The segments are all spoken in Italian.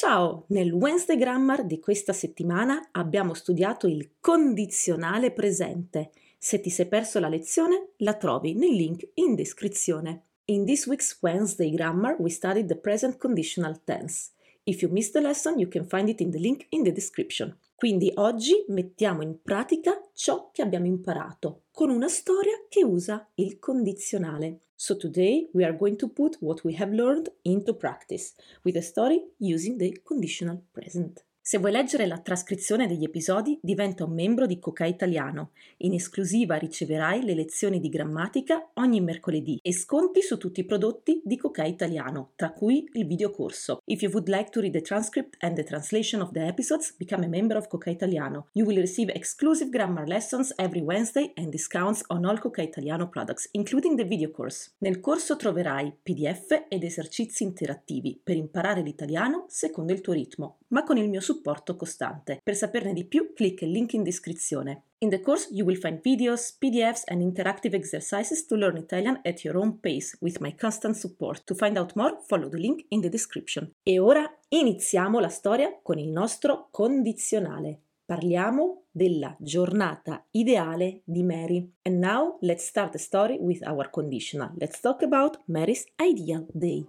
Ciao! Nel Wednesday Grammar di questa settimana abbiamo studiato il condizionale presente. Se ti sei perso la lezione, la trovi nel link in descrizione. In this week's Wednesday Grammar, we studied the present conditional tense. If you missed the lesson, you can find it in the link in the description. Quindi oggi mettiamo in pratica ciò che abbiamo imparato con una storia che usa il condizionale. So today we are going to put what we have learned into practice with a story using the conditional present. Se vuoi leggere la trascrizione degli episodi, diventa un membro di Coca Italiano. In esclusiva riceverai le lezioni di grammatica ogni mercoledì e sconti su tutti i prodotti di Coca Italiano, tra cui il videocorso. If you would like to read the transcript and the translation of the episodes, become a member of Coca Italiano. You will receive exclusive grammar lessons every Wednesday and discounts on all Coca Italiano products, including the video course. Nel corso troverai PDF ed esercizi interattivi per imparare l'italiano secondo il tuo ritmo, ma con il mio supporto supporto costante. Per saperne di più, clicca il link in descrizione. In the course, you will find videos, PDFs, and interactive exercises to learn Italian at your own pace with my constant support. To find out more, follow the link in the description. E ora iniziamo la storia con il nostro condizionale. Parliamo della giornata ideale di Mary. And now let's start the story with our conditional. Let's talk about Mary's ideal day.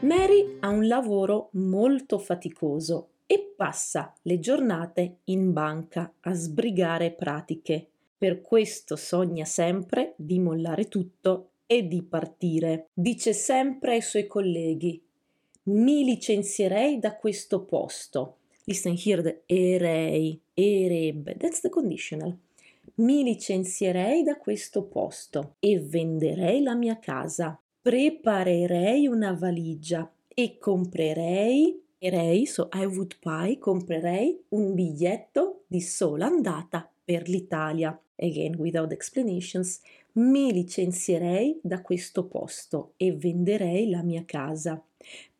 Mary ha un lavoro molto faticoso e passa le giornate in banca a sbrigare pratiche. Per questo sogna sempre di mollare tutto e di partire. Dice sempre ai suoi colleghi: Mi licenzierei da questo posto. Listen here the erei, erebbe. That's the conditional. Mi licenzierei da questo posto e venderei la mia casa preparerei una valigia e comprerei, so I would buy, comprerei un biglietto di sola andata per l'Italia. Again, without explanations, mi licenzierei da questo posto e venderei la mia casa.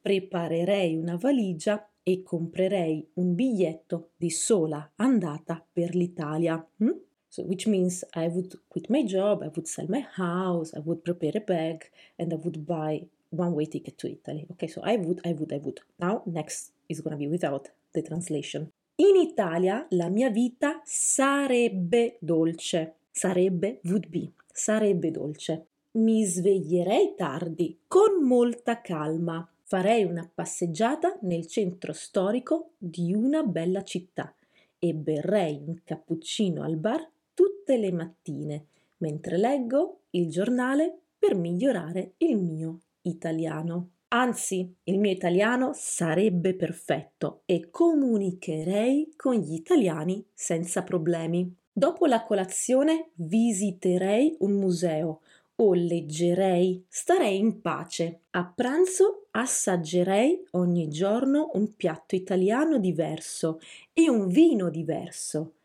Preparerei una valigia e comprerei un biglietto di sola andata per l'Italia. Hm? So, which means I would quit my job, I would sell my house, I would prepare a bag, and I would buy one way ticket to Italy. Okay, so I would, I would, I would. Now, next is gonna be without the translation. In Italia la mia vita sarebbe dolce. Sarebbe, would be, sarebbe dolce. Mi sveglierei tardi, con molta calma. Farei una passeggiata nel centro storico di una bella città e berrei un cappuccino al bar tutte le mattine mentre leggo il giornale per migliorare il mio italiano. Anzi, il mio italiano sarebbe perfetto e comunicherei con gli italiani senza problemi. Dopo la colazione visiterei un museo o leggerei, starei in pace. A pranzo assaggerei ogni giorno un piatto italiano diverso e un vino diverso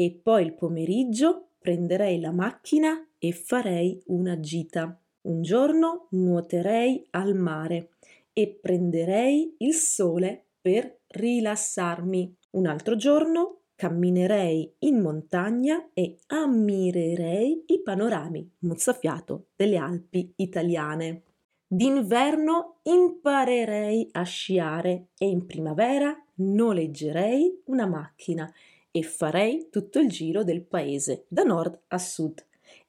e poi il pomeriggio prenderei la macchina e farei una gita. Un giorno nuoterei al mare e prenderei il sole per rilassarmi. Un altro giorno camminerei in montagna e ammirerei i panorami mozzafiato delle Alpi italiane. D'inverno imparerei a sciare e in primavera noleggerei una macchina e farei tutto il giro del paese, da nord a sud,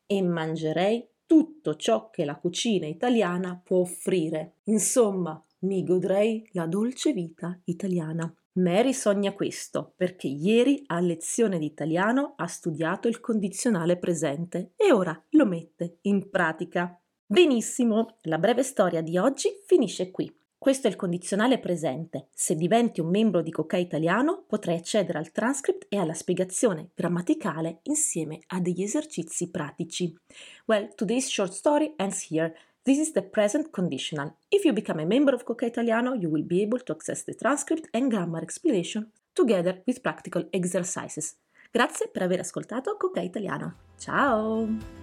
e mangerei tutto ciò che la cucina italiana può offrire. Insomma, mi godrei la dolce vita italiana. Mary sogna questo perché ieri a lezione di italiano ha studiato il condizionale presente e ora lo mette in pratica. Benissimo, la breve storia di oggi finisce qui. Questo è il condizionale presente. Se diventi un membro di Coca Italiano potrai accedere al transcript e alla spiegazione grammaticale insieme a degli esercizi pratici. Well, today's short story ends here. This is the present conditional. If you become a member of Coca Italiano, you will be able to access the transcript and grammar explanation together with practical exercises. Grazie per aver ascoltato Coca Italiano. Ciao!